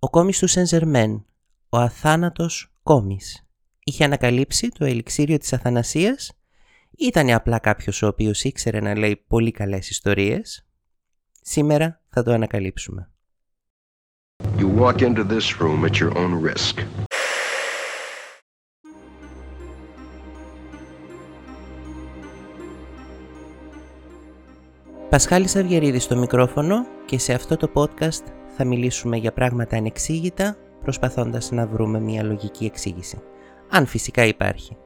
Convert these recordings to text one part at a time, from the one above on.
ο κόμις του Σενζερμέν, ο αθάνατος κόμις. Είχε ανακαλύψει το ελιξίριο της αθανασίας ή ήταν απλά κάποιος ο οποίος ήξερε να λέει πολύ καλές ιστορίες. Σήμερα θα το ανακαλύψουμε. You walk into this room at your own risk. Πασχάλης Αυγερίδης στο μικρόφωνο και σε αυτό το podcast θα μιλήσουμε για πράγματα ανεξήγητα προσπαθώντας να βρούμε μια λογική εξήγηση. Αν φυσικά υπάρχει.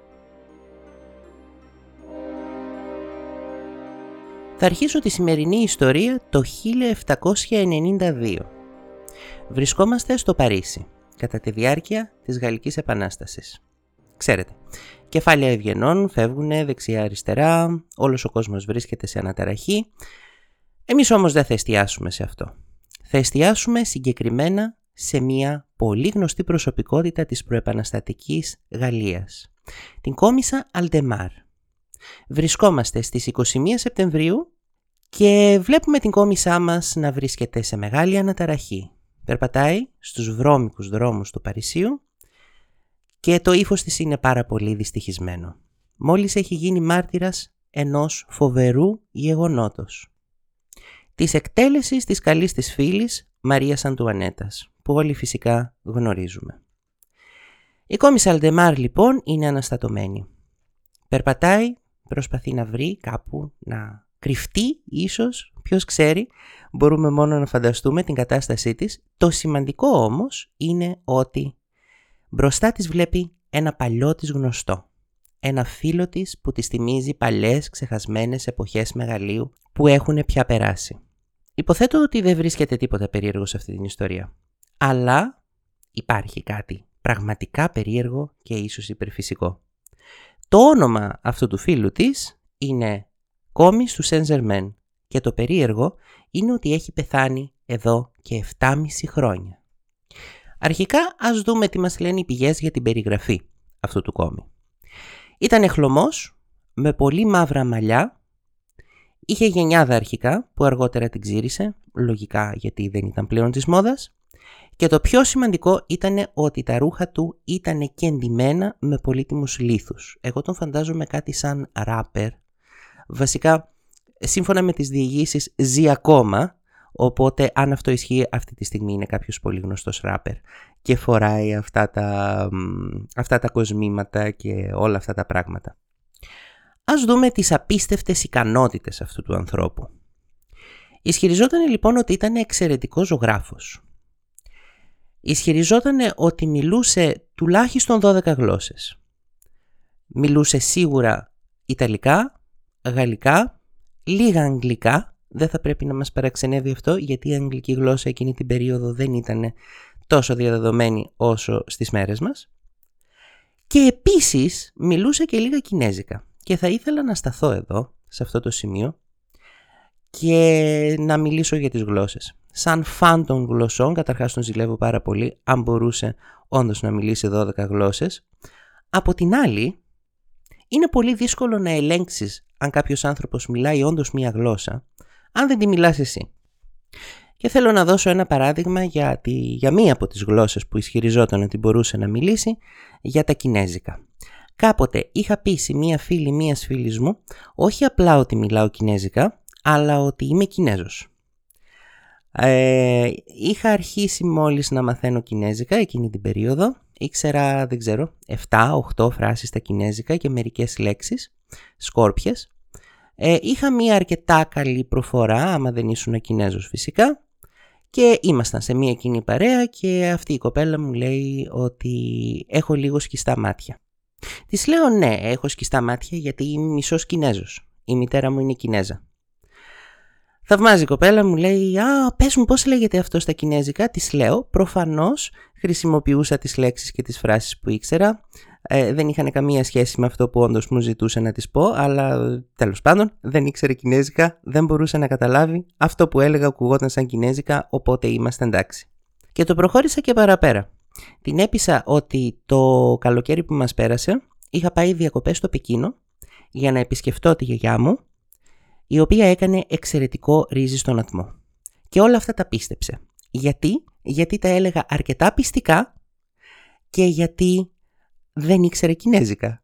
Θα αρχίσω τη σημερινή ιστορία το 1792. Βρισκόμαστε στο Παρίσι, κατά τη διάρκεια της Γαλλικής Επανάστασης. Ξέρετε, κεφάλια ευγενών φεύγουν δεξιά-αριστερά, όλος ο κόσμος βρίσκεται σε αναταραχή. Εμείς όμως δεν θα εστιάσουμε σε αυτό. Θα εστιάσουμε συγκεκριμένα σε μια πολύ γνωστή προσωπικότητα της προεπαναστατικής Γαλλίας, την κόμισα Αλτεμάρ. Βρισκόμαστε στις 21 Σεπτεμβρίου και βλέπουμε την κόμισά μας να βρίσκεται σε μεγάλη αναταραχή. Περπατάει στους βρώμικους δρόμους του Παρισίου και το ύφος της είναι πάρα πολύ δυστυχισμένο. Μόλις έχει γίνει μάρτυρας ενός φοβερού γεγονότος. Της εκτέλεσης της καλής της φίλης Μαρίας Αντουανέτας, που όλοι φυσικά γνωρίζουμε. Η κόμη Σαλντεμάρ λοιπόν είναι αναστατωμένη. Περπατάει, προσπαθεί να βρει κάπου να κρυφτεί ίσως, ποιος ξέρει, μπορούμε μόνο να φανταστούμε την κατάστασή της. Το σημαντικό όμως είναι ότι Μπροστά της βλέπει ένα παλιό της γνωστό. Ένα φίλο της που της θυμίζει παλιές ξεχασμένες εποχές μεγαλείου που έχουν πια περάσει. Υποθέτω ότι δεν βρίσκεται τίποτα περίεργο σε αυτή την ιστορία. Αλλά υπάρχει κάτι πραγματικά περίεργο και ίσως υπερφυσικό. Το όνομα αυτού του φίλου της είναι Κόμις του Σεν και το περίεργο είναι ότι έχει πεθάνει εδώ και 7,5 χρόνια. Αρχικά ας δούμε τι μας λένε οι πηγές για την περιγραφή αυτού του κόμι. Ήταν χλωμός, με πολύ μαύρα μαλλιά, είχε γενιάδα αρχικά που αργότερα την ξύρισε, λογικά γιατί δεν ήταν πλέον της μόδας, και το πιο σημαντικό ήταν ότι τα ρούχα του ήταν κεντυμένα με πολύτιμους λίθους. Εγώ τον φαντάζομαι κάτι σαν ράπερ. Βασικά, σύμφωνα με τις διηγήσεις, ζει ακόμα, Οπότε αν αυτό ισχύει αυτή τη στιγμή είναι κάποιος πολύ γνωστός ράπερ και φοράει αυτά τα, αυτά τα κοσμήματα και όλα αυτά τα πράγματα. Ας δούμε τις απίστευτες ικανότητες αυτού του ανθρώπου. Ισχυριζόταν λοιπόν ότι ήταν εξαιρετικός ζωγράφος. Ισχυριζόταν ότι μιλούσε τουλάχιστον 12 γλώσσες. Μιλούσε σίγουρα Ιταλικά, Γαλλικά, λίγα Αγγλικά δεν θα πρέπει να μας παραξενεύει αυτό γιατί η αγγλική γλώσσα εκείνη την περίοδο δεν ήταν τόσο διαδεδομένη όσο στις μέρες μας. Και επίσης μιλούσε και λίγα κινέζικα και θα ήθελα να σταθώ εδώ, σε αυτό το σημείο και να μιλήσω για τις γλώσσες. Σαν φαν των γλωσσών, καταρχάς τον ζηλεύω πάρα πολύ, αν μπορούσε όντως να μιλήσει 12 γλώσσες. Από την άλλη, είναι πολύ δύσκολο να ελέγξεις αν κάποιος άνθρωπος μιλάει όντως μία γλώσσα, αν δεν τη μιλάς εσύ. Και θέλω να δώσω ένα παράδειγμα για, τη, για μία από τις γλώσσες που ισχυριζόταν ότι μπορούσε να μιλήσει, για τα κινέζικα. Κάποτε είχα πει σε μία φίλη μίας φίλης μου, όχι απλά ότι μιλάω κινέζικα, αλλά ότι είμαι Κινέζος. Ε, είχα αρχίσει μόλις να μαθαίνω κινέζικα εκείνη την περίοδο. Ήξερα, δεν ξέρω, 7-8 φράσεις στα κινέζικα και μερικές λέξεις, σκόρπιες. Ε, είχα μία αρκετά καλή προφορά, άμα δεν ήσουν Κινέζος φυσικά, και ήμασταν σε μία κοινή παρέα και αυτή η κοπέλα μου λέει ότι έχω λίγο σκιστά μάτια. Της λέω ναι, έχω σκιστά μάτια γιατί είμαι μισός Κινέζος. Η μητέρα μου είναι Κινέζα. Θαυμάζει η κοπέλα μου, λέει «Α, πες μου πώς λέγεται αυτό στα κινέζικα». Της λέω, προφανώς χρησιμοποιούσα τις λέξεις και τις φράσεις που ήξερα. Ε, δεν είχαν καμία σχέση με αυτό που όντως μου ζητούσε να της πω, αλλά τέλος πάντων δεν ήξερε κινέζικα, δεν μπορούσε να καταλάβει. Αυτό που έλεγα ακουγόταν σαν κινέζικα, οπότε είμαστε εντάξει. Και το προχώρησα και παραπέρα. Την έπεισα ότι το καλοκαίρι που μας πέρασε είχα πάει διακοπές στο Πεκίνο για να επισκεφτώ τη γιαγιά μου η οποία έκανε εξαιρετικό ρύζι στον ατμό. Και όλα αυτά τα πίστεψε. Γιατί; Γιατί τα έλεγα αρκετά πιστικά και γιατί δεν ήξερε κινέζικα.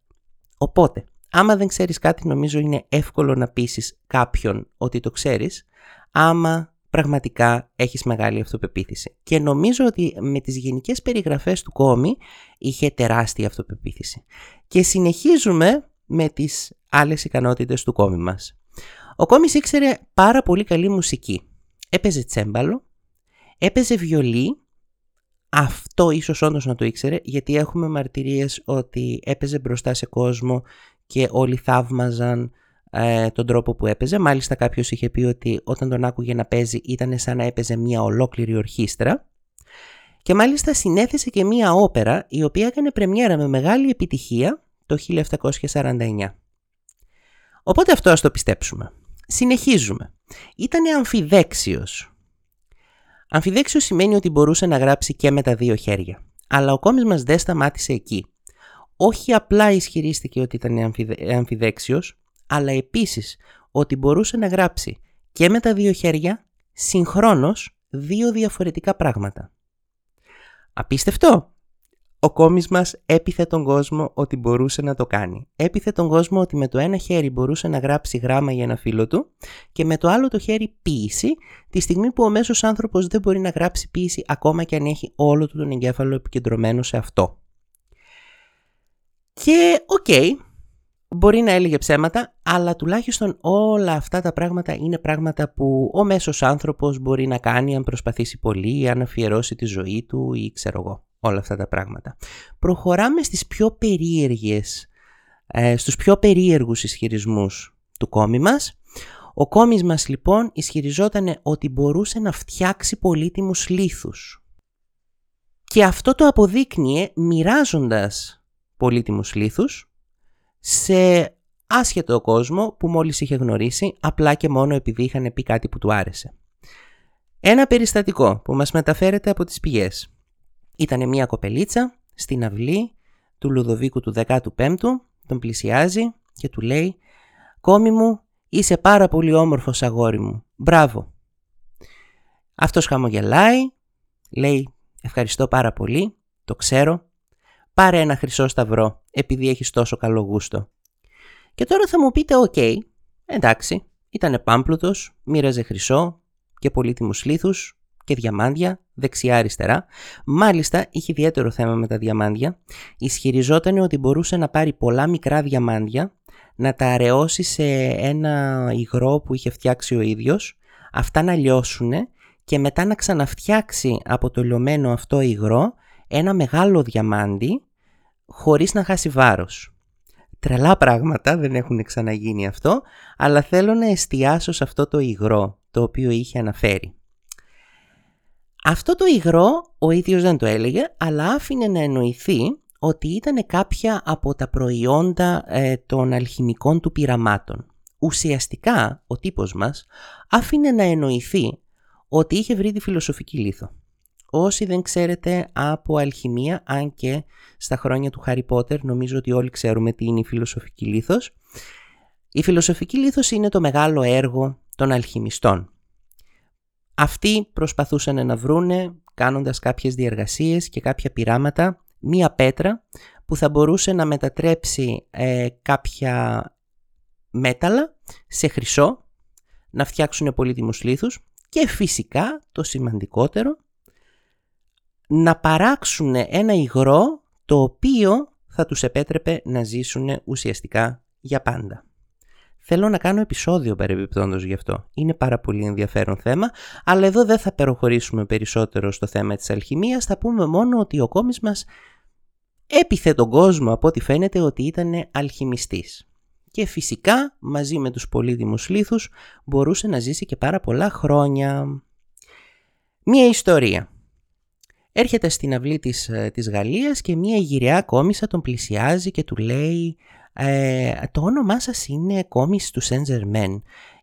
Οπότε, άμα δεν ξέρεις κάτι νομίζω είναι εύκολο να πείσεις κάποιον ότι το ξέρεις, άμα πραγματικά έχεις μεγάλη αυτοπεποίθηση. Και νομίζω ότι με τις γενικές περιγραφές του κόμι είχε τεράστια αυτοπεποίθηση. Και συνεχίζουμε με τις άλλες ικανότητες του κόμι μας. Ο κόμις ήξερε πάρα πολύ καλή μουσική. Έπαιζε τσέμπαλο, έπαιζε βιολί, αυτό ίσως όντως να το ήξερε, γιατί έχουμε μαρτυρίες ότι έπαιζε μπροστά σε κόσμο και όλοι θαύμαζαν ε, τον τρόπο που έπαιζε. Μάλιστα κάποιος είχε πει ότι όταν τον άκουγε να παίζει ήταν σαν να έπαιζε μια ολόκληρη ορχήστρα. Και μάλιστα συνέθεσε και μια όπερα η οποία έκανε πρεμιέρα με μεγάλη επιτυχία το 1749. Οπότε αυτό ας το πιστέψουμε. Συνεχίζουμε. Ήτανε αμφιδέξιος. Αμφιδέξιος σημαίνει ότι μπορούσε να γράψει και με τα δύο χέρια. Αλλά ο κόμις μας δεν σταμάτησε εκεί. Όχι απλά ισχυρίστηκε ότι ήταν αμφιδέξιος, αλλά επίσης ότι μπορούσε να γράψει και με τα δύο χέρια συγχρόνως δύο διαφορετικά πράγματα. Απίστευτο! Ο κόμης μας έπειθε τον κόσμο ότι μπορούσε να το κάνει. Έπειθε τον κόσμο ότι με το ένα χέρι μπορούσε να γράψει γράμμα για ένα φίλο του και με το άλλο το χέρι ποίηση, τη στιγμή που ο μέσος άνθρωπος δεν μπορεί να γράψει ποίηση ακόμα και αν έχει όλο του τον εγκέφαλο επικεντρωμένο σε αυτό. Και OK, okay, Μπορεί να έλεγε ψέματα, αλλά τουλάχιστον όλα αυτά τα πράγματα είναι πράγματα που ο μέσος άνθρωπος μπορεί να κάνει αν προσπαθήσει πολύ ή αν αφιερώσει τη ζωή του ή ξέρω εγώ. Όλα αυτά τα πράγματα. Προχωράμε στις πιο περίεργες, ε, στους πιο περίεργους ισχυρισμούς του κόμι μας. Ο κόμις μας λοιπόν ισχυριζόταν ότι μπορούσε να φτιάξει πολύτιμους λίθους. Και αυτό το αποδείκνυε μοιράζοντας πολύτιμους λίθους σε άσχετο κόσμο που μόλις είχε γνωρίσει απλά και μόνο επειδή είχαν πει κάτι που του άρεσε. Ένα περιστατικό που μας μεταφέρεται από τις πηγές. Ήτανε μια κοπελίτσα στην αυλή του Λουδοβίκου του 15ου, τον πλησιάζει και του λέει «Κόμι μου, είσαι πάρα πολύ όμορφος αγόρι μου, μπράβο». Αυτός χαμογελάει, λέει «Ευχαριστώ πάρα πολύ, το ξέρω, πάρε ένα χρυσό σταυρό επειδή έχεις τόσο καλό γούστο. Και τώρα θα μου πείτε οκ, εντάξει, ήταν πάμπλουτος, μοίραζε χρυσό και πολύτιμους λίθους και διαμάντια δεξιά-αριστερά. Μάλιστα είχε ιδιαίτερο θέμα με τα διαμάντια. Ισχυριζόταν ότι μπορούσε να πάρει πολλά μικρά διαμάντια, να τα αραιώσει σε ένα υγρό που είχε φτιάξει ο ίδιος, αυτά να λιώσουν και μετά να ξαναφτιάξει από το λιωμένο αυτό υγρό ένα μεγάλο διαμάντι χωρίς να χάσει βάρος. Τρελά πράγματα, δεν έχουν ξαναγίνει αυτό, αλλά θέλω να εστιάσω σε αυτό το υγρό το οποίο είχε αναφέρει. Αυτό το υγρό ο ίδιος δεν το έλεγε, αλλά άφηνε να εννοηθεί ότι ήταν κάποια από τα προϊόντα ε, των αλχημικών του πειραμάτων. Ουσιαστικά ο τύπος μας άφηνε να εννοηθεί ότι είχε βρει τη φιλοσοφική λίθο. Όσοι δεν ξέρετε από αλχημία, αν και στα χρόνια του Χάρι Πότερ νομίζω ότι όλοι ξέρουμε τι είναι η φιλοσοφική λίθος. Η φιλοσοφική λίθος είναι το μεγάλο έργο των αλχημιστών. Αυτοί προσπαθούσαν να βρούνε, κάνοντας κάποιες διεργασίες και κάποια πειράματα, μία πέτρα που θα μπορούσε να μετατρέψει ε, κάποια μέταλλα σε χρυσό, να φτιάξουν πολύτιμους λίθους και φυσικά το σημαντικότερο να παράξουν ένα υγρό το οποίο θα τους επέτρεπε να ζήσουν ουσιαστικά για πάντα. Θέλω να κάνω επεισόδιο παρεμπιπτόντως γι' αυτό. Είναι πάρα πολύ ενδιαφέρον θέμα, αλλά εδώ δεν θα περοχωρήσουμε περισσότερο στο θέμα της αλχημίας, θα πούμε μόνο ότι ο κόμις μας έπιθε τον κόσμο από ό,τι φαίνεται ότι ήταν αλχημιστής. Και φυσικά μαζί με τους πολύδημους λίθους μπορούσε να ζήσει και πάρα πολλά χρόνια. Μία ιστορία. Έρχεται στην αυλή της, ε, της Γαλλίας και μία γυραιά κόμισα τον πλησιάζει και του λέει ε, «Το όνομά σας είναι κόμις του Σεν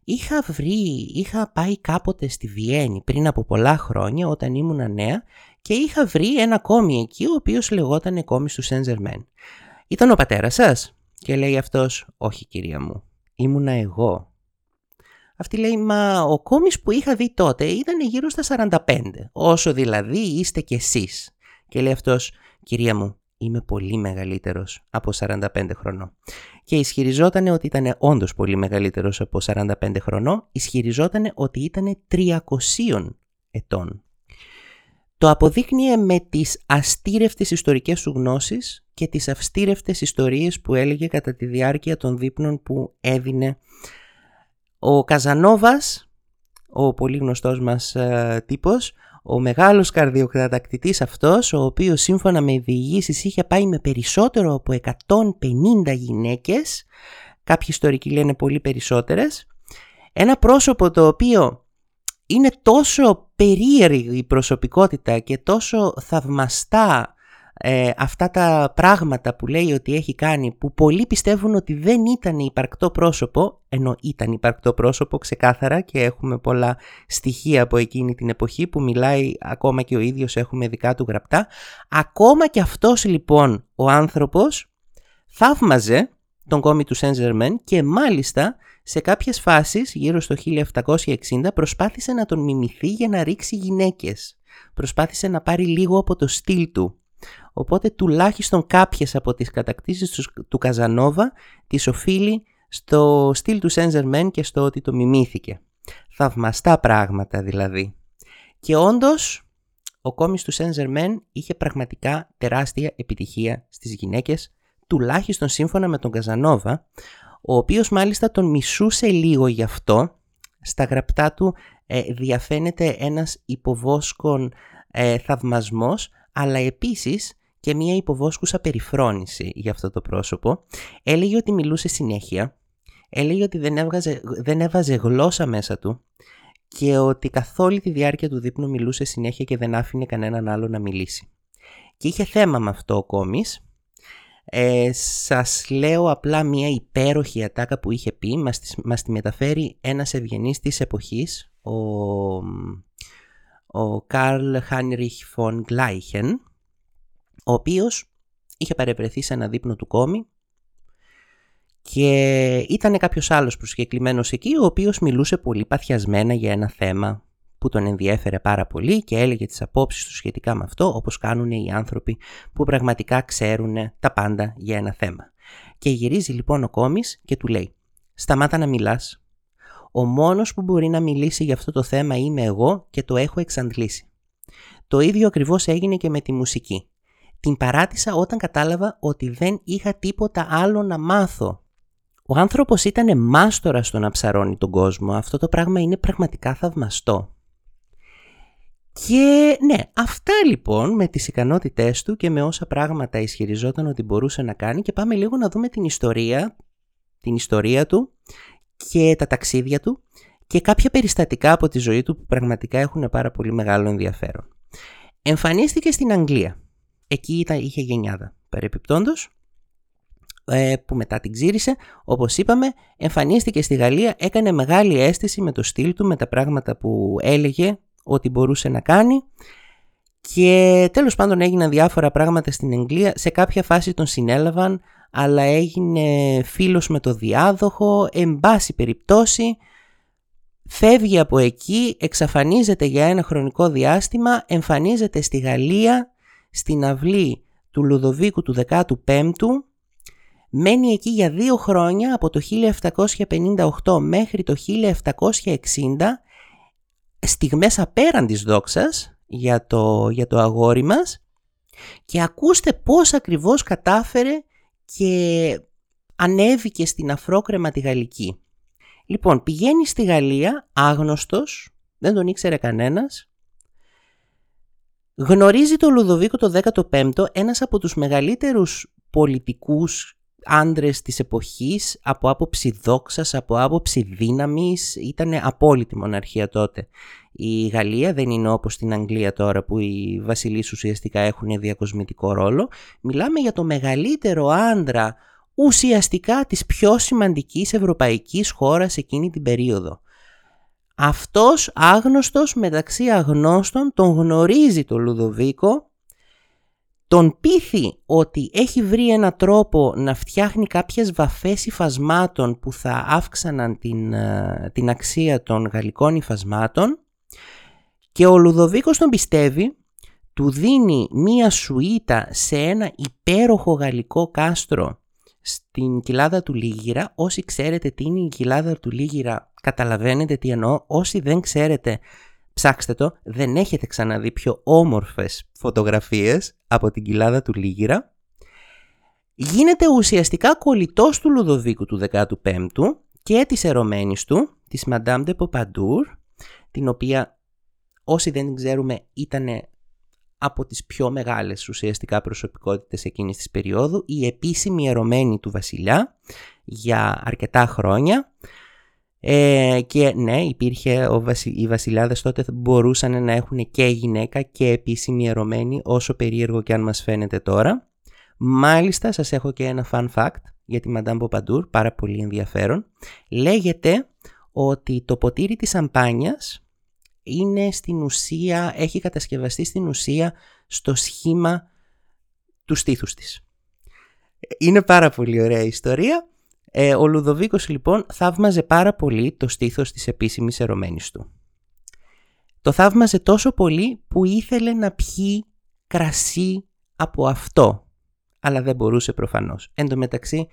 Είχα βρει, είχα πάει κάποτε στη Βιέννη πριν από πολλά χρόνια όταν ήμουν νέα και είχα βρει ένα κόμι εκεί ο οποίος λεγόταν κόμις του Σεν Ήταν ο πατέρας σας» και λέει αυτός «Όχι κυρία μου, ήμουνα εγώ». Αυτή λέει, μα ο κόμις που είχα δει τότε ήταν γύρω στα 45, όσο δηλαδή είστε κι εσείς. Και λέει αυτός, κυρία μου, είμαι πολύ μεγαλύτερος από 45 χρονών. Και ισχυριζόταν ότι ήταν όντως πολύ μεγαλύτερος από 45 χρονών, ισχυριζόταν ότι ήταν 300 ετών. Το αποδείκνυε με τις αστήρευτες ιστορικές σου γνώσεις και τις αυστήρευτες ιστορίες που έλεγε κατά τη διάρκεια των δείπνων που έδινε ο Καζανόβας, ο πολύ γνωστός μας ε, τύπος, ο μεγάλος καρδιοκατακτητής αυτός, ο οποίος σύμφωνα με διηγήσεις είχε πάει με περισσότερο από 150 γυναίκες, κάποιοι ιστορικοί λένε πολύ περισσότερες, ένα πρόσωπο το οποίο είναι τόσο περίεργη η προσωπικότητα και τόσο θαυμαστά ε, αυτά τα πράγματα που λέει ότι έχει κάνει που πολλοί πιστεύουν ότι δεν ήταν υπαρκτό πρόσωπο ενώ ήταν υπαρκτό πρόσωπο ξεκάθαρα και έχουμε πολλά στοιχεία από εκείνη την εποχή που μιλάει ακόμα και ο ίδιος έχουμε δικά του γραπτά. Ακόμα και αυτός λοιπόν ο άνθρωπος θαύμαζε τον κόμι του Σεντζερμέν και μάλιστα σε κάποιες φάσεις γύρω στο 1760 προσπάθησε να τον μιμηθεί για να ρίξει γυναίκες. Προσπάθησε να πάρει λίγο από το στυλ του Οπότε τουλάχιστον κάποιες από τις κατακτήσεις τους Καζανόβα τις οφείλει στο στυλ του Σένζερμεν και στο ότι το μιμήθηκε. Θαυμαστά πράγματα δηλαδή. Και όντως ο κόμις του Σένζερμεν είχε πραγματικά τεράστια επιτυχία στις γυναίκες, τουλάχιστον σύμφωνα με τον Καζανόβα, ο οποίος μάλιστα τον μισούσε λίγο γι' αυτό. Στα γραπτά του ε, διαφαίνεται ένας υποβόσκον ε, θαυμασμός, αλλά επίσης και μια υποβόσκουσα περιφρόνηση για αυτό το πρόσωπο. Έλεγε ότι μιλούσε συνέχεια, έλεγε ότι δεν, έβγαζε, δεν έβαζε γλώσσα μέσα του και ότι καθ' όλη τη διάρκεια του δείπνου μιλούσε συνέχεια και δεν άφηνε κανέναν άλλο να μιλήσει. Και είχε θέμα με αυτό ο κόμις. Ε, σας λέω απλά μια υπέροχη ατάκα που είχε πει, μας, μας τη μεταφέρει ένας ευγενής της εποχής, ο, ο Καρλ Χάνριχ Φον Γκλάιχεν, ο οποίος είχε παρευρεθεί σε ένα δείπνο του κόμι και ήταν κάποιος άλλος προσκεκλημένος εκεί, ο οποίος μιλούσε πολύ παθιασμένα για ένα θέμα που τον ενδιέφερε πάρα πολύ και έλεγε τις απόψεις του σχετικά με αυτό, όπως κάνουν οι άνθρωποι που πραγματικά ξέρουν τα πάντα για ένα θέμα. Και γυρίζει λοιπόν ο κόμις και του λέει «Σταμάτα να μιλάς. Ο μόνος που μπορεί να μιλήσει για αυτό το θέμα είμαι εγώ και το έχω εξαντλήσει». Το ίδιο ακριβώς έγινε και με τη μουσική. Την παράτησα όταν κατάλαβα ότι δεν είχα τίποτα άλλο να μάθω. Ο άνθρωπος ήταν μάστορας στο να ψαρώνει τον κόσμο. Αυτό το πράγμα είναι πραγματικά θαυμαστό. Και ναι, αυτά λοιπόν με τις ικανότητές του και με όσα πράγματα ισχυριζόταν ότι μπορούσε να κάνει και πάμε λίγο να δούμε την ιστορία, την ιστορία του και τα ταξίδια του και κάποια περιστατικά από τη ζωή του που πραγματικά έχουν πάρα πολύ μεγάλο ενδιαφέρον. Εμφανίστηκε στην Αγγλία εκεί ήταν, είχε γενιάδα. Παρεπιπτόντως, ε, που μετά την ξύρισε, όπως είπαμε, εμφανίστηκε στη Γαλλία, έκανε μεγάλη αίσθηση με το στυλ του, με τα πράγματα που έλεγε ότι μπορούσε να κάνει. Και τέλος πάντων έγιναν διάφορα πράγματα στην Αγγλία, σε κάποια φάση τον συνέλαβαν, αλλά έγινε φίλος με το διάδοχο, εν πάση περιπτώσει, φεύγει από εκεί, εξαφανίζεται για ένα χρονικό διάστημα, εμφανίζεται στη Γαλλία στην αυλή του Λουδοβίκου του 15ου, μένει εκεί για δύο χρόνια από το 1758 μέχρι το 1760, στιγμές απέραν της δόξας για το, για το αγόρι μας και ακούστε πώς ακριβώς κατάφερε και ανέβηκε στην αφρόκρεμα τη Γαλλική. Λοιπόν, πηγαίνει στη Γαλλία άγνωστος, δεν τον ήξερε κανένας, Γνωρίζει τον Λουδοβίκο το 15ο, ένας από τους μεγαλύτερους πολιτικούς άντρες της εποχής, από άποψη δόξας, από άποψη δύναμης, ήταν απόλυτη μοναρχία τότε. Η Γαλλία δεν είναι όπως στην Αγγλία τώρα που οι βασιλείς ουσιαστικά έχουν διακοσμητικό ρόλο. Μιλάμε για το μεγαλύτερο άντρα ουσιαστικά της πιο σημαντικής ευρωπαϊκής χώρας εκείνη την περίοδο. Αυτός άγνωστος μεταξύ αγνώστων τον γνωρίζει το Λουδοβίκο, τον πείθει ότι έχει βρει ένα τρόπο να φτιάχνει κάποιες βαφές υφασμάτων που θα αύξαναν την, ε, την αξία των γαλλικών υφασμάτων και ο Λουδοβίκος τον πιστεύει, του δίνει μία σουίτα σε ένα υπέροχο γαλλικό κάστρο στην κοιλάδα του Λίγυρα. Όσοι ξέρετε τι είναι η κοιλάδα του Λίγυρα καταλαβαίνετε τι εννοώ. Όσοι δεν ξέρετε ψάξτε το, δεν έχετε ξαναδεί πιο όμορφες φωτογραφίες από την κοιλάδα του Λίγυρα. Γίνεται ουσιαστικά κολλητός του Λουδοβίκου του 15ου και της ερωμένης του, της Madame de Pompadour, την οποία όσοι δεν την ξέρουμε ήταν από τις πιο μεγάλες ουσιαστικά προσωπικότητες εκείνης της περίοδου, η επίσημη ερωμένη του βασιλιά για αρκετά χρόνια. Ε, και ναι, υπήρχε, ο βασι... οι βασιλιάδες τότε μπορούσαν να έχουν και γυναίκα και επίσημη ερωμένη, όσο περίεργο και αν μας φαίνεται τώρα. Μάλιστα σας έχω και ένα fun fact για τη Madame Pompadour, πάρα πολύ ενδιαφέρον. Λέγεται ότι το ποτήρι της σαμπάνιας είναι στην ουσία, έχει κατασκευαστεί στην ουσία στο σχήμα του στήθους της. Είναι πάρα πολύ ωραία ιστορία. Ε, ο Λουδοβίκος λοιπόν θαύμαζε πάρα πολύ το στήθος της επίσημης ερωμένης του. Το θαύμαζε τόσο πολύ που ήθελε να πιει κρασί από αυτό, αλλά δεν μπορούσε προφανώς. Εν τω μεταξύ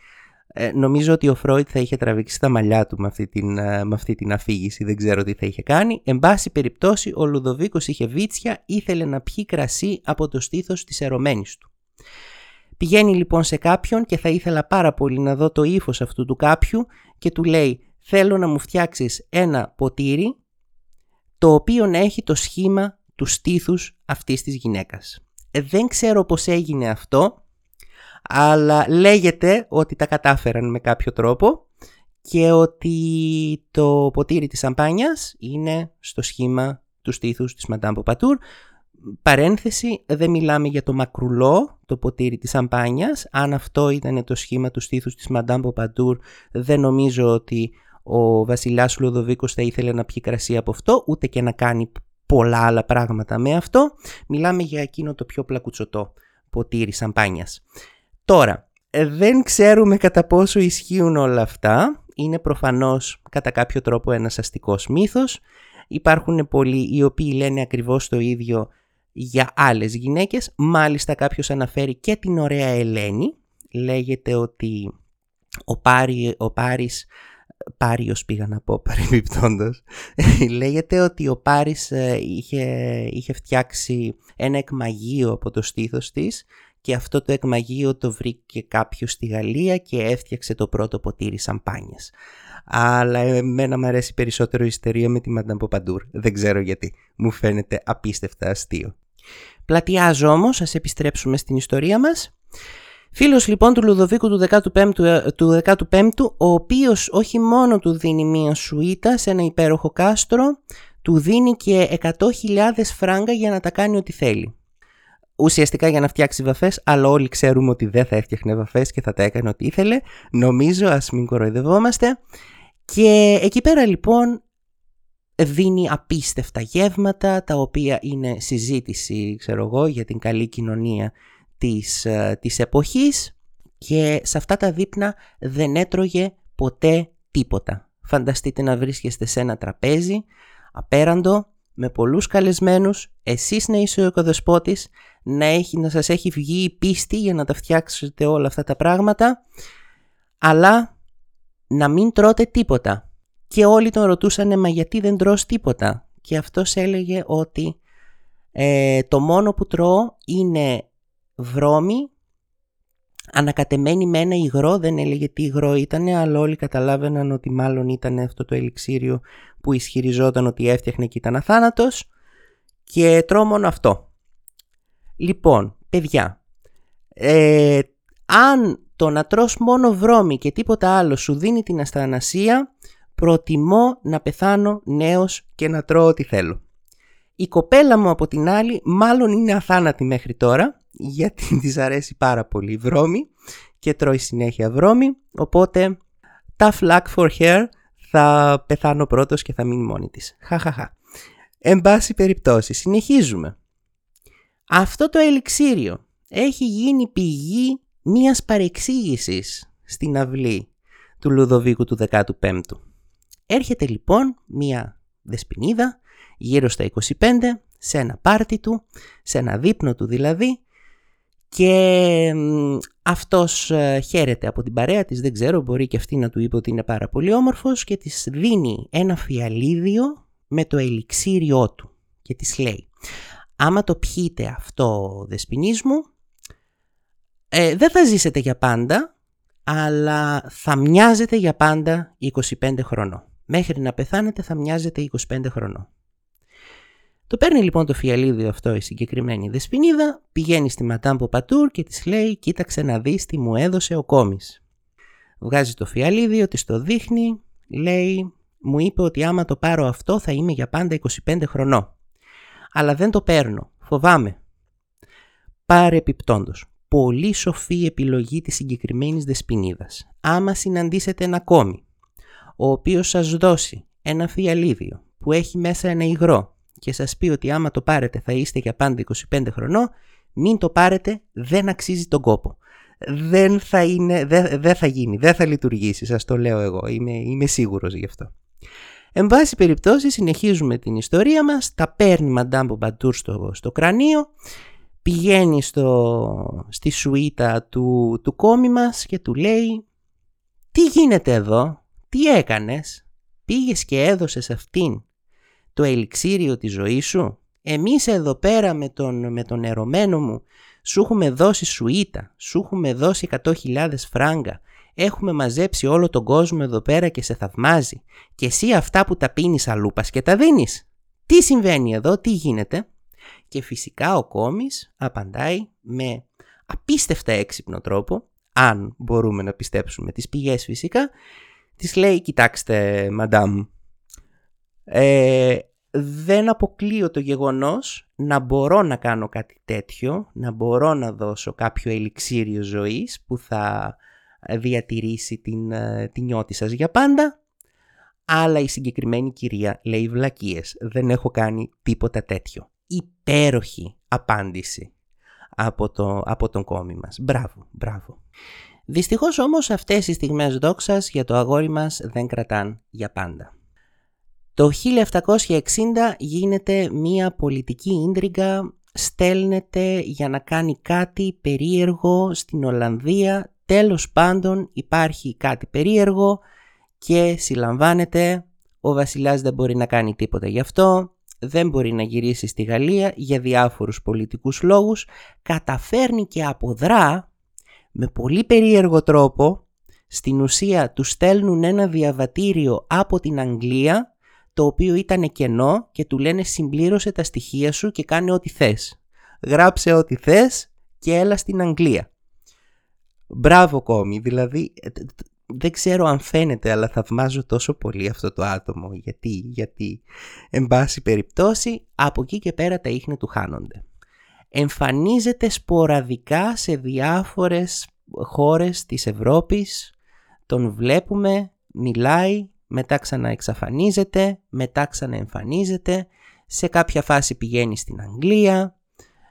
ε, νομίζω ότι ο Φρόιτ θα είχε τραβήξει τα μαλλιά του με αυτή, την, ε, με αυτή την αφήγηση, δεν ξέρω τι θα είχε κάνει. Εν πάση περιπτώσει, ο Λουδοβίκος είχε βίτσια, ήθελε να πιει κρασί από το στήθος της ερωμένης του. Πηγαίνει λοιπόν σε κάποιον και θα ήθελα πάρα πολύ να δω το ύφος αυτού του κάποιου και του λέει θέλω να μου φτιάξεις ένα ποτήρι το οποίο να έχει το σχήμα του στήθους αυτής της γυναίκας. Ε, δεν ξέρω πώς έγινε αυτό, αλλά λέγεται ότι τα κατάφεραν με κάποιο τρόπο και ότι το ποτήρι της σαμπάνιας είναι στο σχήμα του στήθους της Madame Pompadour. Παρένθεση, δεν μιλάμε για το μακρουλό, το ποτήρι της σαμπάνιας. Αν αυτό ήταν το σχήμα του στήθους της Madame Pompadour, δεν νομίζω ότι ο βασιλιάς Λουδοβίκος θα ήθελε να πιει κρασί από αυτό, ούτε και να κάνει πολλά άλλα πράγματα με αυτό. Μιλάμε για εκείνο το πιο πλακουτσοτό ποτήρι σαμπάνιας. Τώρα, ε, δεν ξέρουμε κατά πόσο ισχύουν όλα αυτά. Είναι προφανώς κατά κάποιο τρόπο ένας αστικός μύθος. Υπάρχουν πολλοί οι οποίοι λένε ακριβώς το ίδιο για άλλες γυναίκες. Μάλιστα κάποιος αναφέρει και την ωραία Ελένη. Λέγεται ότι ο, Πάρη, ο Πάρης Πάριος πήγα να πω παρεμπιπτόντως λέγεται ότι ο Πάρης ε, είχε, είχε φτιάξει ένα εκμαγείο από το στήθος της και αυτό το εκμαγείο το βρήκε κάποιος στη Γαλλία και έφτιαξε το πρώτο ποτήρι σαμπάνιας. Αλλά εμένα μου αρέσει περισσότερο η ιστερία με τη Μαντάμ Ποπαντούρ. Δεν ξέρω γιατί. Μου φαίνεται απίστευτα αστείο. Πλατιάζω όμως, ας επιστρέψουμε στην ιστορία μας. Φίλος λοιπόν του Λουδοβίκου του 15ου, ε, του 15ου ο οποίος όχι μόνο του δίνει μία σουίτα σε ένα υπέροχο κάστρο, του δίνει και 100.000 φράγκα για να τα κάνει ό,τι θέλει ουσιαστικά για να φτιάξει βαφές, αλλά όλοι ξέρουμε ότι δεν θα έφτιαχνε βαφές και θα τα έκανε ό,τι ήθελε. Νομίζω, ας μην κοροϊδευόμαστε. Και εκεί πέρα λοιπόν δίνει απίστευτα γεύματα, τα οποία είναι συζήτηση, ξέρω εγώ, για την καλή κοινωνία της, ε, της εποχής και σε αυτά τα δείπνα δεν έτρωγε ποτέ τίποτα. Φανταστείτε να βρίσκεστε σε ένα τραπέζι, απέραντο, με πολλούς καλεσμένους, εσείς να είσαι ο οικοδεσπότης, να, έχει, να σας έχει βγει η πίστη για να τα φτιάξετε όλα αυτά τα πράγματα, αλλά να μην τρώτε τίποτα. Και όλοι τον ρωτούσαν, μα γιατί δεν τρως τίποτα; Και αυτός έλεγε ότι ε, το μόνο που τρώω είναι βρώμη, ανακατεμένη με ένα υγρό, δεν έλεγε τι υγρό ήταν, αλλά όλοι καταλάβαιναν ότι μάλλον ήταν αυτό το ελιξίριο που ισχυριζόταν ότι έφτιαχνε και ήταν αθάνατος και τρώω μόνο αυτό. Λοιπόν, παιδιά, ε, αν το να τρως μόνο βρώμη και τίποτα άλλο σου δίνει την αστανασία, προτιμώ να πεθάνω νέος και να τρώω ό,τι θέλω. Η κοπέλα μου από την άλλη μάλλον είναι αθάνατη μέχρι τώρα, γιατί της αρέσει πάρα πολύ βρώμη και τρώει συνέχεια βρώμη, οπότε tough luck for her, θα πεθάνω πρώτος και θα μείνει μόνη της. Χαχαχα. Εν πάση περιπτώσει, συνεχίζουμε. Αυτό το ελιξίριο έχει γίνει πηγή μίας παρεξήγησης στην αυλή του Λουδοβίκου του 15ου. Έρχεται λοιπόν μία δεσποινίδα γύρω στα 25 σε ένα πάρτι του, σε ένα δείπνο του δηλαδή και αυτός ε, χαίρεται από την παρέα της, δεν ξέρω, μπορεί και αυτή να του είπε ότι είναι πάρα πολύ όμορφος και της δίνει ένα φιαλίδιο με το ελιξίριό του και της λέει άμα το πιείτε αυτό δεσποινής μου ε, δεν θα ζήσετε για πάντα αλλά θα μοιάζετε για πάντα 25 χρονών. Μέχρι να πεθάνετε θα μοιάζετε 25 χρονών. Το παίρνει λοιπόν το φιαλίδιο αυτό η συγκεκριμένη δεσποινίδα, πηγαίνει στη Ματάμπο Πατούρ και της λέει «Κοίταξε να δεις τι μου έδωσε ο κόμις». Βγάζει το φιαλίδιο, της το δείχνει, λέει «Μου είπε ότι άμα το πάρω αυτό θα είμαι για πάντα 25 χρονών. Αλλά δεν το παίρνω, φοβάμαι». Πάρε επιπτόντος. Πολύ σοφή επιλογή της συγκεκριμένης δεσποινίδας. Άμα συναντήσετε ένα κόμι, ο οποίος σας δώσει ένα φιαλίδιο που έχει μέσα ένα υγρό και σας πει ότι άμα το πάρετε θα είστε για πάντα 25 χρονών, μην το πάρετε, δεν αξίζει τον κόπο. Δεν θα, είναι, δεν, θα γίνει, δεν θα λειτουργήσει, σας το λέω εγώ, είμαι, είμαι σίγουρος γι' αυτό. Εν πάση περιπτώσει συνεχίζουμε την ιστορία μας, τα παίρνει Μαντάμ Μπαντούρ στο, στο κρανίο, πηγαίνει στο, στη σουίτα του, του κόμι μας και του λέει «Τι γίνεται εδώ, τι έκανες, πήγες και έδωσες αυτήν το ελιξίριο της ζωής σου. Εμείς εδώ πέρα με τον, με τον ερωμένο μου σου έχουμε δώσει σουίτα, σου έχουμε δώσει 100.000 φράγκα, έχουμε μαζέψει όλο τον κόσμο εδώ πέρα και σε θαυμάζει και εσύ αυτά που τα πίνεις αλούπας και τα δίνεις. Τι συμβαίνει εδώ, τι γίνεται; Και φυσικά ο κόμις απαντάει με απίστευτα έξυπνο τρόπο, αν μπορούμε να πιστέψουμε τις πηγές φυσικά, της λέει «Κοιτάξτε, μαντάμ, ε, δεν αποκλείω το γεγονός να μπορώ να κάνω κάτι τέτοιο, να μπορώ να δώσω κάποιο ελιξίριο ζωής που θα διατηρήσει την, ε, την νιώτη σας για πάντα, αλλά η συγκεκριμένη κυρία λέει βλακίες, δεν έχω κάνει τίποτα τέτοιο. Υπέροχη απάντηση από, το, από τον κόμι μας. Μπράβο, μπράβο. Δυστυχώς όμως αυτές οι στιγμές δόξας για το αγόρι μας δεν κρατάν για πάντα. Το 1760 γίνεται μία πολιτική ίντριγκα, στέλνεται για να κάνει κάτι περίεργο στην Ολλανδία, τέλος πάντων υπάρχει κάτι περίεργο και συλλαμβάνεται, ο βασιλιάς δεν μπορεί να κάνει τίποτα γι' αυτό, δεν μπορεί να γυρίσει στη Γαλλία για διάφορους πολιτικούς λόγους, καταφέρνει και αποδρά με πολύ περίεργο τρόπο, στην ουσία του στέλνουν ένα διαβατήριο από την Αγγλία το οποίο ήταν κενό και του λένε συμπλήρωσε τα στοιχεία σου και κάνε ό,τι θες. Γράψε ό,τι θες και έλα στην Αγγλία. Μπράβο κόμι, δηλαδή ε, δεν ξέρω αν φαίνεται αλλά θαυμάζω τόσο πολύ αυτό το άτομο γιατί, γιατί εν πάση περιπτώσει από εκεί και πέρα τα ίχνη του χάνονται. Εμφανίζεται σποραδικά σε διάφορες χώρες της Ευρώπης, τον βλέπουμε, μιλάει, μετά ξαναεξαφανίζεται, μετά ξαναεμφανίζεται, σε κάποια φάση πηγαίνει στην Αγγλία,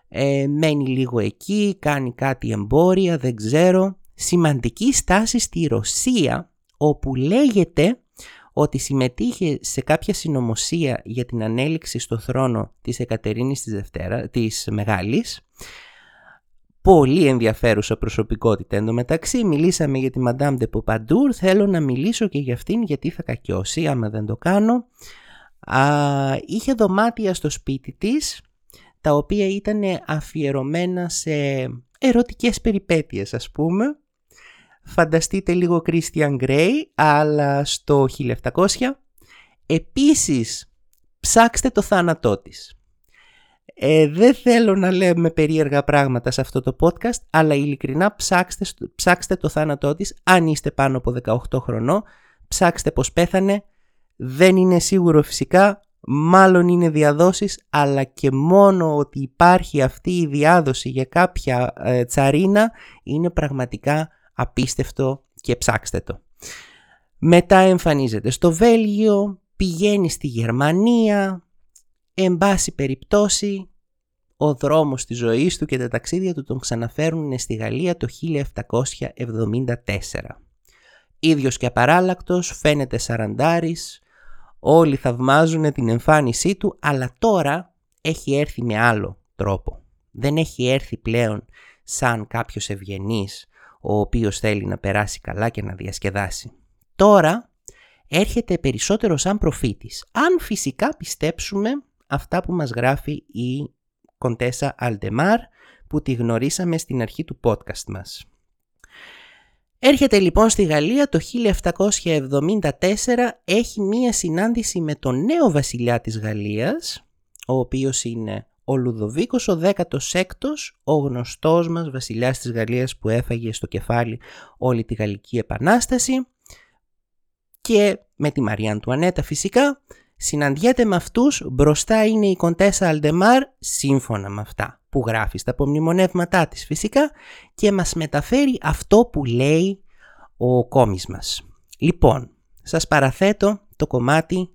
ε, μένει λίγο εκεί, κάνει κάτι εμπόρια, δεν ξέρω. Σημαντική στάση στη Ρωσία, όπου λέγεται ότι συμμετείχε σε κάποια συνωμοσία για την ανέλυξη στο θρόνο της Εκατερίνης της, Δευτέρα, της Μεγάλης πολύ ενδιαφέρουσα προσωπικότητα. Εν τω μεταξύ μιλήσαμε για τη Madame de Pompadour, θέλω να μιλήσω και για αυτήν γιατί θα κακιώσει άμα δεν το κάνω. Α, είχε δωμάτια στο σπίτι της, τα οποία ήταν αφιερωμένα σε ερωτικές περιπέτειες ας πούμε. Φανταστείτε λίγο Christian Grey, αλλά στο 1700. Επίσης, ψάξτε το θάνατό της. Ε, δεν θέλω να λέμε περίεργα πράγματα σε αυτό το podcast, αλλά ειλικρινά ψάξτε, ψάξτε το θάνατό της, αν είστε πάνω από 18 χρονών, ψάξτε πως πέθανε, δεν είναι σίγουρο φυσικά, μάλλον είναι διαδόσεις, αλλά και μόνο ότι υπάρχει αυτή η διάδοση για κάποια ε, τσαρίνα είναι πραγματικά απίστευτο και ψάξτε το. Μετά εμφανίζεται στο Βέλγιο, πηγαίνει στη Γερμανία, εν πάση περιπτώσει ο δρόμος της ζωής του και τα ταξίδια του τον ξαναφέρουν στη Γαλλία το 1774. Ίδιος και απαράλλακτος, φαίνεται σαραντάρης, όλοι θαυμάζουν την εμφάνισή του, αλλά τώρα έχει έρθει με άλλο τρόπο. Δεν έχει έρθει πλέον σαν κάποιος ευγενής, ο οποίος θέλει να περάσει καλά και να διασκεδάσει. Τώρα έρχεται περισσότερο σαν προφήτης, αν φυσικά πιστέψουμε αυτά που μας γράφει η Κοντέσα Αλντεμάρ που τη γνωρίσαμε στην αρχή του podcast μας. Έρχεται λοιπόν στη Γαλλία το 1774, έχει μία συνάντηση με τον νέο βασιλιά της Γαλλίας, ο οποίος είναι ο Λουδοβίκος ο 16ος, ο γνωστός μας βασιλιάς της Γαλλίας που έφαγε στο κεφάλι όλη τη Γαλλική Επανάσταση και με τη Μαριάν του Ανέτα φυσικά συναντιέται με αυτούς, μπροστά είναι η Κοντέσα Αλντεμάρ σύμφωνα με αυτά που γράφει στα απομνημονεύματά της φυσικά και μας μεταφέρει αυτό που λέει ο κόμις μας. Λοιπόν, σας παραθέτω το κομμάτι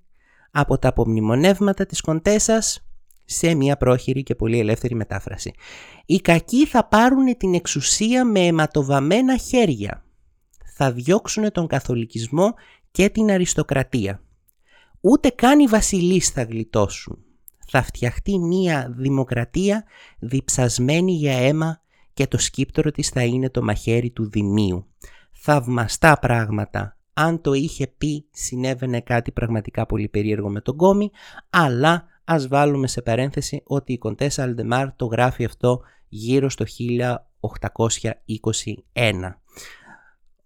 από τα απομνημονεύματα της Κοντέσας σε μια πρόχειρη και πολύ ελεύθερη μετάφραση. Οι κακοί θα πάρουν την εξουσία με αιματοβαμμένα χέρια. Θα διώξουν τον καθολικισμό και την αριστοκρατία. Ούτε καν οι βασιλείς θα γλιτώσουν. Θα φτιαχτεί μια δημοκρατία διψασμένη για αίμα και το σκύπτρο της θα είναι το μαχαίρι του Δημίου. Θαυμαστά πράγματα. Αν το είχε πει συνέβαινε κάτι πραγματικά πολύ περίεργο με τον κόμι, αλλά ας βάλουμε σε παρένθεση ότι η Κοντέσα Αλντεμάρ το γράφει αυτό γύρω στο 1821.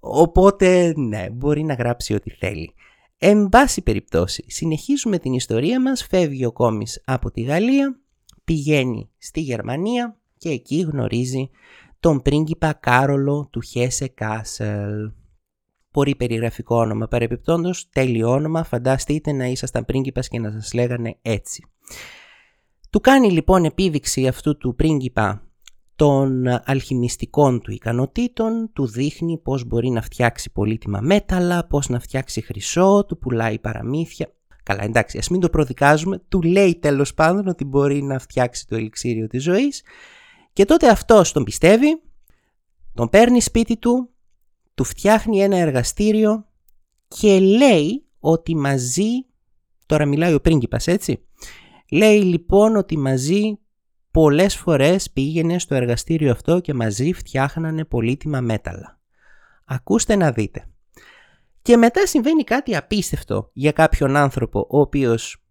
Οπότε ναι, μπορεί να γράψει ό,τι θέλει. Εν πάση περιπτώσει, συνεχίζουμε την ιστορία μας, φεύγει ο κόμης από τη Γαλλία, πηγαίνει στη Γερμανία και εκεί γνωρίζει τον πρίγκιπα Κάρολο του Χέσε Κάσελ. Πολύ περιγραφικό όνομα παρεπιπτόντως, τέλειο όνομα, φανταστείτε να ήσασταν πρίγκιπας και να σας λέγανε έτσι. Του κάνει λοιπόν επίδειξη αυτού του πρίγκιπα των αλχημιστικών του ικανοτήτων, του δείχνει πώς μπορεί να φτιάξει πολύτιμα μέταλλα, πώς να φτιάξει χρυσό, του πουλάει παραμύθια. Καλά εντάξει, ας μην το προδικάζουμε, του λέει τέλος πάντων ότι μπορεί να φτιάξει το ελιξίριο της ζωής και τότε αυτός τον πιστεύει, τον παίρνει σπίτι του, του φτιάχνει ένα εργαστήριο και λέει ότι μαζί, τώρα μιλάει ο πρίγκιπας έτσι, λέει λοιπόν ότι μαζί πολλές φορές πήγαινε στο εργαστήριο αυτό και μαζί φτιάχνανε πολύτιμα μέταλλα. Ακούστε να δείτε. Και μετά συμβαίνει κάτι απίστευτο για κάποιον άνθρωπο ο οποίος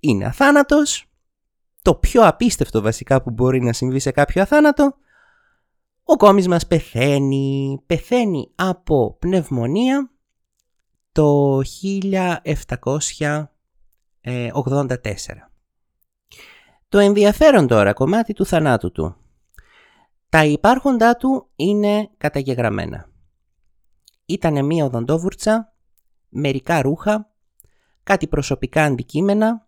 είναι αθάνατος. Το πιο απίστευτο βασικά που μπορεί να συμβεί σε κάποιο αθάνατο. Ο κόμις μας πεθαίνει, πεθαίνει από πνευμονία το 1784. Το ενδιαφέρον τώρα κομμάτι του θανάτου του. Τα υπάρχοντά του είναι καταγεγραμμένα. Ήτανε μία οδοντόβουρτσα, μερικά ρούχα, κάτι προσωπικά αντικείμενα,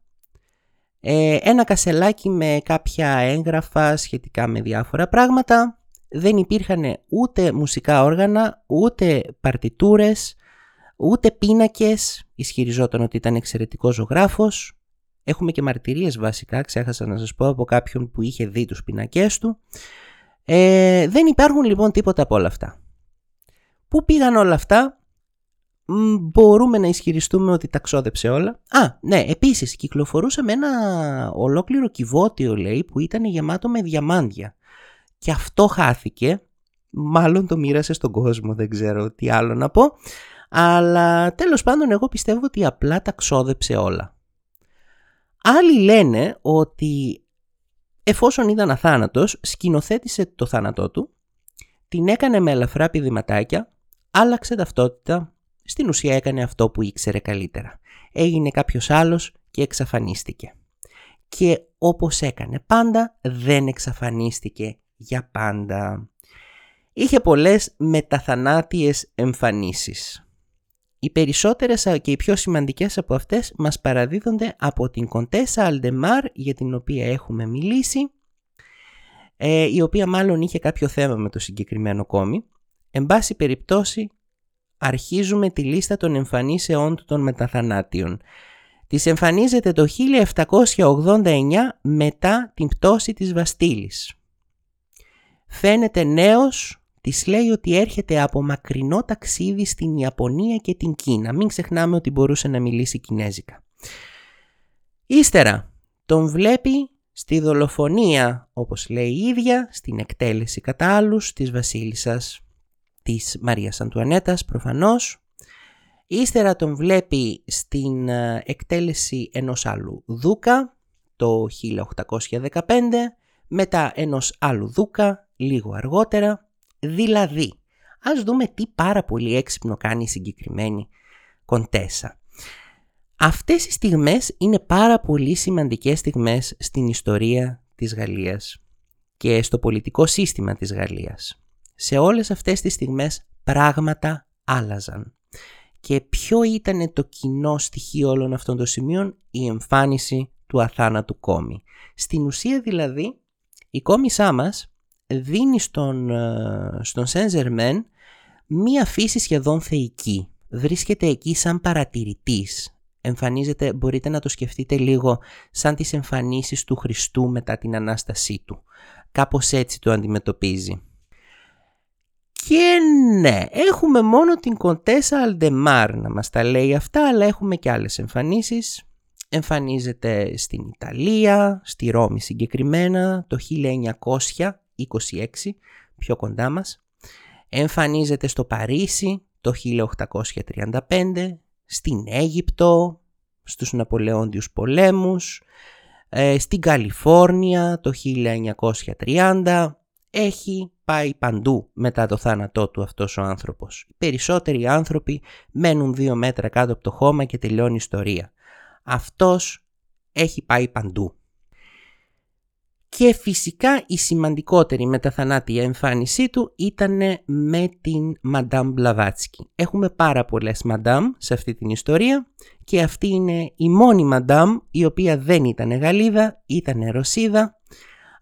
ε, ένα κασελάκι με κάποια έγγραφα σχετικά με διάφορα πράγματα. Δεν υπήρχαν ούτε μουσικά όργανα, ούτε παρτιτούρες, ούτε πίνακες. Ισχυριζόταν ότι ήταν εξαιρετικός ζωγράφος. Έχουμε και μαρτυρίες βασικά, ξέχασα να σας πω, από κάποιον που είχε δει τους πινακές του. Ε, δεν υπάρχουν λοιπόν τίποτα από όλα αυτά. Πού πήγαν όλα αυτά, μπορούμε να ισχυριστούμε ότι τα ξόδεψε όλα. Α, ναι, επίσης κυκλοφορούσε με ένα ολόκληρο κυβότιο λέει που ήταν γεμάτο με διαμάντια. Και αυτό χάθηκε, μάλλον το μοίρασε στον κόσμο, δεν ξέρω τι άλλο να πω. Αλλά τέλος πάντων εγώ πιστεύω ότι απλά τα ξόδεψε όλα. Άλλοι λένε ότι εφόσον ήταν αθάνατος, σκηνοθέτησε το θάνατό του, την έκανε με ελαφρά πηδηματάκια, άλλαξε ταυτότητα, στην ουσία έκανε αυτό που ήξερε καλύτερα. Έγινε κάποιος άλλος και εξαφανίστηκε. Και όπως έκανε πάντα, δεν εξαφανίστηκε για πάντα. Είχε πολλές μεταθανάτιες εμφανίσεις. Οι περισσότερες και οι πιο σημαντικές από αυτές μας παραδίδονται από την Κοντέσα Αλντεμάρ για την οποία έχουμε μιλήσει ε, η οποία μάλλον είχε κάποιο θέμα με το συγκεκριμένο κόμι. Εν πάση περιπτώσει αρχίζουμε τη λίστα των εμφανίσεών του των μεταθανάτιων. Της εμφανίζεται το 1789 μετά την πτώση της Βαστήλης. Φαίνεται νέος, της λέει ότι έρχεται από μακρινό ταξίδι στην Ιαπωνία και την Κίνα. Μην ξεχνάμε ότι μπορούσε να μιλήσει κινέζικα. Ύστερα, τον βλέπει στη δολοφονία, όπως λέει η ίδια, στην εκτέλεση κατά άλλους της βασίλισσας της Μαρίας Αντουανέτας προφανώς. Ύστερα τον βλέπει στην ε, εκτέλεση ενός άλλου δούκα το 1815, μετά ενός άλλου δούκα λίγο αργότερα, δηλαδή ας δούμε τι πάρα πολύ έξυπνο κάνει η συγκεκριμένη κοντέσα. Αυτές οι στιγμές είναι πάρα πολύ σημαντικές στιγμές στην ιστορία της Γαλλίας και στο πολιτικό σύστημα της Γαλλίας. Σε όλες αυτές τις στιγμές πράγματα άλλαζαν. Και ποιο ήταν το κοινό στοιχείο όλων αυτών των σημείων, η εμφάνιση του αθάνατου κόμι. Στην ουσία δηλαδή, η κόμισά μας δίνει στον, ε, στον Σεν μία φύση σχεδόν θεϊκή. Βρίσκεται εκεί σαν παρατηρητής, εμφανίζεται, μπορείτε να το σκεφτείτε λίγο σαν τις εμφανίσεις του Χριστού μετά την Ανάστασή του. Κάπως έτσι το αντιμετωπίζει. Και ναι, έχουμε μόνο την Κοντέσα Αλντεμάρ να μας τα λέει αυτά, αλλά έχουμε και άλλες εμφανίσεις. Εμφανίζεται στην Ιταλία, στη Ρώμη συγκεκριμένα, το 1926, πιο κοντά μας. Εμφανίζεται στο Παρίσι το 1835, στην Αίγυπτο, στους Ναπολεόντιους πολέμους, ε, στην Καλιφόρνια το 1930. Έχει πάει παντού μετά το θάνατό του αυτός ο άνθρωπος. Οι περισσότεροι άνθρωποι μένουν δύο μέτρα κάτω από το χώμα και τελειώνει η ιστορία. Αυτός έχει πάει παντού. Και φυσικά η σημαντικότερη μεταθανάτια εμφάνισή του ήταν με την Madame Blavatsky. Έχουμε πάρα πολλές Madame σε αυτή την ιστορία και αυτή είναι η μόνη Madame η οποία δεν ήταν Γαλλίδα, ήταν Ρωσίδα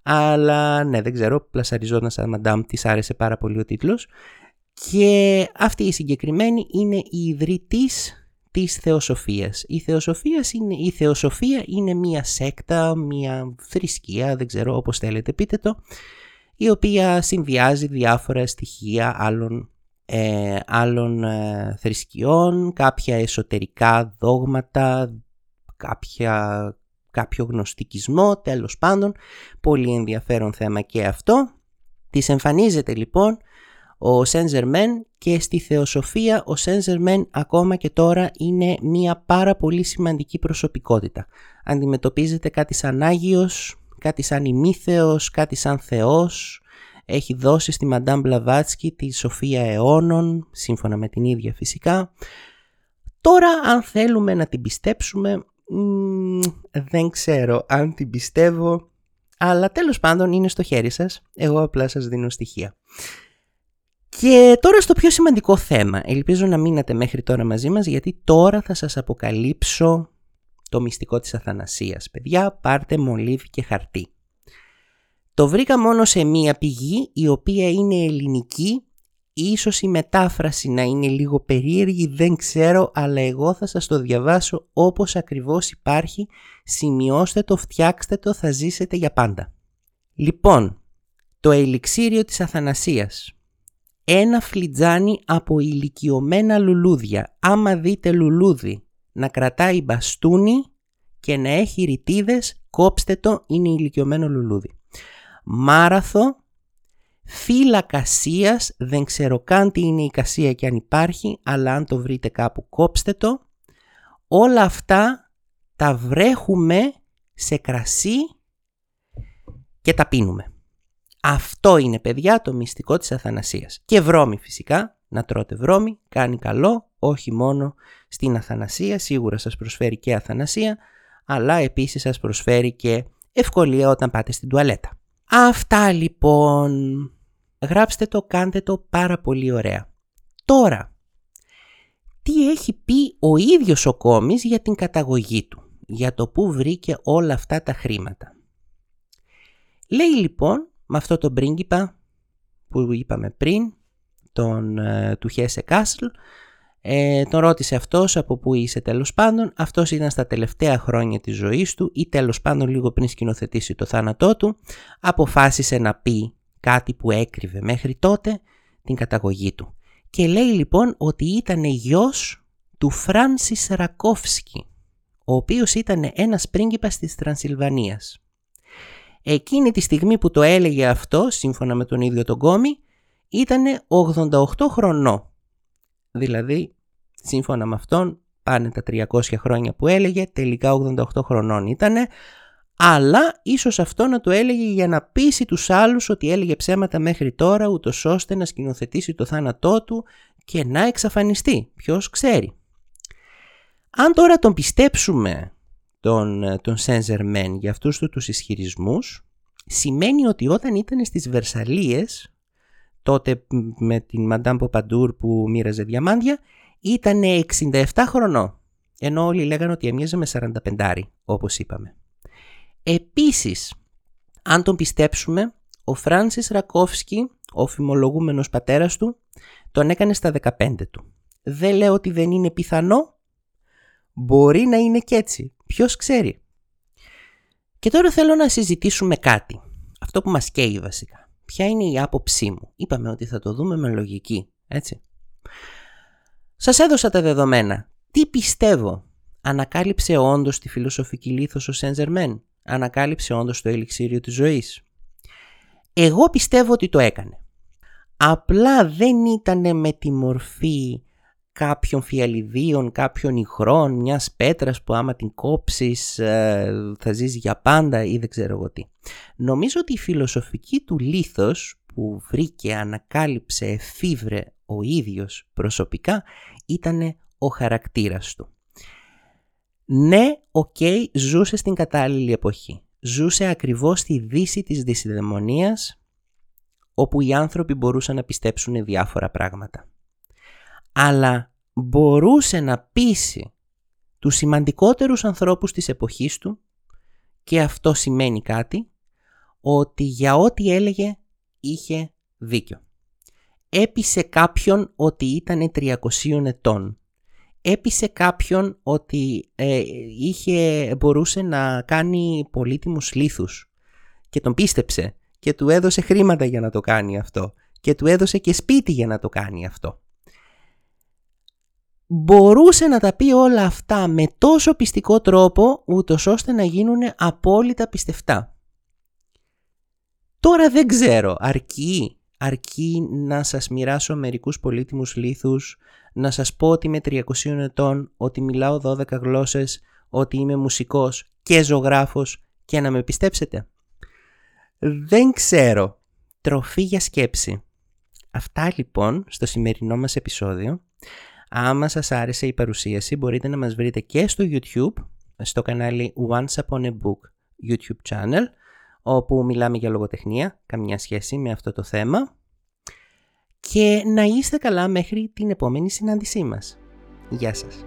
αλλά ναι δεν ξέρω, πλασαριζόταν σαν Madame, της άρεσε πάρα πολύ ο τίτλος και αυτή η συγκεκριμένη είναι η ιδρυτής της θεοσοφίας. Η, θεοσοφίας είναι, η θεοσοφία είναι μία σέκτα, μία θρησκεία, δεν ξέρω όπως θέλετε πείτε το, η οποία συνδυάζει διάφορα στοιχεία άλλων, ε, άλλων ε, θρησκειών, κάποια εσωτερικά δόγματα, κάποια, κάποιο γνωστικισμό, τέλος πάντων, πολύ ενδιαφέρον θέμα και αυτό. Της εμφανίζεται λοιπόν ο Σεν και στη θεοσοφία ο Σεν ακόμα και τώρα είναι μια πάρα πολύ σημαντική προσωπικότητα. Αντιμετωπίζεται κάτι σαν Άγιος, κάτι σαν ημίθεος, κάτι σαν Θεός. Έχει δώσει στη Μαντάμ Μπλαβάτσκι τη σοφία αιώνων, σύμφωνα με την ίδια φυσικά. Τώρα αν θέλουμε να την πιστέψουμε, δεν ξέρω αν την πιστεύω, αλλά τέλος πάντων είναι στο χέρι σας, εγώ απλά σας δίνω στοιχεία. Και τώρα στο πιο σημαντικό θέμα. Ελπίζω να μείνατε μέχρι τώρα μαζί μας γιατί τώρα θα σας αποκαλύψω το μυστικό της αθανασίας. Παιδιά, πάρτε μολύβι και χαρτί. Το βρήκα μόνο σε μία πηγή η οποία είναι ελληνική. Ίσως η μετάφραση να είναι λίγο περίεργη, δεν ξέρω, αλλά εγώ θα σας το διαβάσω όπως ακριβώς υπάρχει. Σημειώστε το, φτιάξτε το, θα ζήσετε για πάντα. Λοιπόν, το ελιξίριο της αθανασίας ένα φλιτζάνι από ηλικιωμένα λουλούδια. Άμα δείτε λουλούδι να κρατάει μπαστούνι και να έχει ρητίδες, κόψτε το, είναι ηλικιωμένο λουλούδι. Μάραθο, φύλλα κασίας, δεν ξέρω καν τι είναι η κασία και αν υπάρχει, αλλά αν το βρείτε κάπου κόψτε το. Όλα αυτά τα βρέχουμε σε κρασί και τα πίνουμε. Αυτό είναι παιδιά το μυστικό της αθανασίας. Και βρώμη φυσικά, να τρώτε βρώμη, κάνει καλό, όχι μόνο στην αθανασία, σίγουρα σας προσφέρει και αθανασία, αλλά επίσης σας προσφέρει και ευκολία όταν πάτε στην τουαλέτα. Αυτά λοιπόν. Γράψτε το, κάντε το πάρα πολύ ωραία. Τώρα, τι έχει πει ο ίδιος ο Κόμις για την καταγωγή του, για το που βρήκε όλα αυτά τα χρήματα; Λέει λοιπόν με αυτό το πρίγκιπα που είπαμε πριν, τον, ε, του Χέσε Κάσλ, Ε, τον ρώτησε αυτός από που είσαι τέλος πάντων. Αυτός ήταν στα τελευταία χρόνια της ζωής του ή τέλος πάντων λίγο πριν σκηνοθετήσει το θάνατό του. Αποφάσισε να πει κάτι που έκρυβε μέχρι τότε την καταγωγή του. Και λέει λοιπόν ότι ήταν γιος του Φράνσις Ρακόφσκι, ο οποίος ήταν ένας πρίγκιπας της Τρανσιλβανίας. Εκείνη τη στιγμή που το έλεγε αυτό, σύμφωνα με τον ίδιο τον Κόμι, ήταν 88 χρονών. Δηλαδή, σύμφωνα με αυτόν, πάνε τα 300 χρόνια που έλεγε, τελικά 88 χρονών ήτανε, αλλά ίσως αυτό να το έλεγε για να πείσει τους άλλους ότι έλεγε ψέματα μέχρι τώρα, ούτως ώστε να σκηνοθετήσει το θάνατό του και να εξαφανιστεί. Ποιος ξέρει. Αν τώρα τον πιστέψουμε τον, τον Σεν για αυτούς του τους ισχυρισμούς, σημαίνει ότι όταν ήταν στις Βερσαλίες, τότε με την Μαντάμ Ποπαντούρ που μοίραζε διαμάντια, ήταν 67 χρονών, ενώ όλοι λέγανε ότι έμοιαζε με 45, όπως είπαμε. Επίσης, αν τον πιστέψουμε, ο Φράνσις Ρακόφσκι, ο φημολογούμενος πατέρας του, τον έκανε στα 15 του. Δεν λέω ότι δεν είναι πιθανό, μπορεί να είναι και έτσι. Ποιος ξέρει. Και τώρα θέλω να συζητήσουμε κάτι. Αυτό που μας καίει βασικά. Ποια είναι η άποψή μου. Είπαμε ότι θα το δούμε με λογική, έτσι. Σας έδωσα τα δεδομένα. Τι πιστεύω. Ανακάλυψε όντως τη φιλοσοφική λίθος ο Σεντζερμέν. Ανακάλυψε όντως το ελιξίριο της ζωής. Εγώ πιστεύω ότι το έκανε. Απλά δεν ήταν με τη μορφή κάποιων φιαλιδίων, κάποιων ηχρών, μιας πέτρας που άμα την κόψεις ε, θα ζήσει για πάντα ή δεν ξέρω εγώ τι. Νομίζω ότι η φιλοσοφική του λίθος που βρήκε, ανακάλυψε, εφήβρε ο ίδιος προσωπικά ήταν ο χαρακτήρας του. Ναι, οκ, ζούσε στην κατάλληλη εποχή. Ζούσε ακριβώς στη δύση της δεισιδαιμονίας όπου οι άνθρωποι μπορούσαν να πιστέψουν διάφορα πράγματα αλλά μπορούσε να πείσει τους σημαντικότερους ανθρώπους της εποχής του και αυτό σημαίνει κάτι, ότι για ό,τι έλεγε είχε δίκιο. Έπεισε κάποιον ότι ήταν 300 ετών. Έπεισε κάποιον ότι ε, είχε, μπορούσε να κάνει πολύτιμους λίθους και τον πίστεψε και του έδωσε χρήματα για να το κάνει αυτό και του έδωσε και σπίτι για να το κάνει αυτό μπορούσε να τα πει όλα αυτά με τόσο πιστικό τρόπο ούτως ώστε να γίνουν απόλυτα πιστευτά. Τώρα δεν ξέρω, αρκεί, αρκεί να σας μοιράσω μερικούς πολύτιμους λίθους, να σας πω ότι είμαι 300 ετών, ότι μιλάω 12 γλώσσες, ότι είμαι μουσικός και ζωγράφος και να με πιστέψετε. Δεν ξέρω. Τροφή για σκέψη. Αυτά λοιπόν στο σημερινό μας επεισόδιο. Άμα σας άρεσε η παρουσίαση μπορείτε να μας βρείτε και στο YouTube, στο κανάλι Once Upon a Book YouTube channel, όπου μιλάμε για λογοτεχνία, καμιά σχέση με αυτό το θέμα. Και να είστε καλά μέχρι την επόμενη συνάντησή μας. Γεια σας.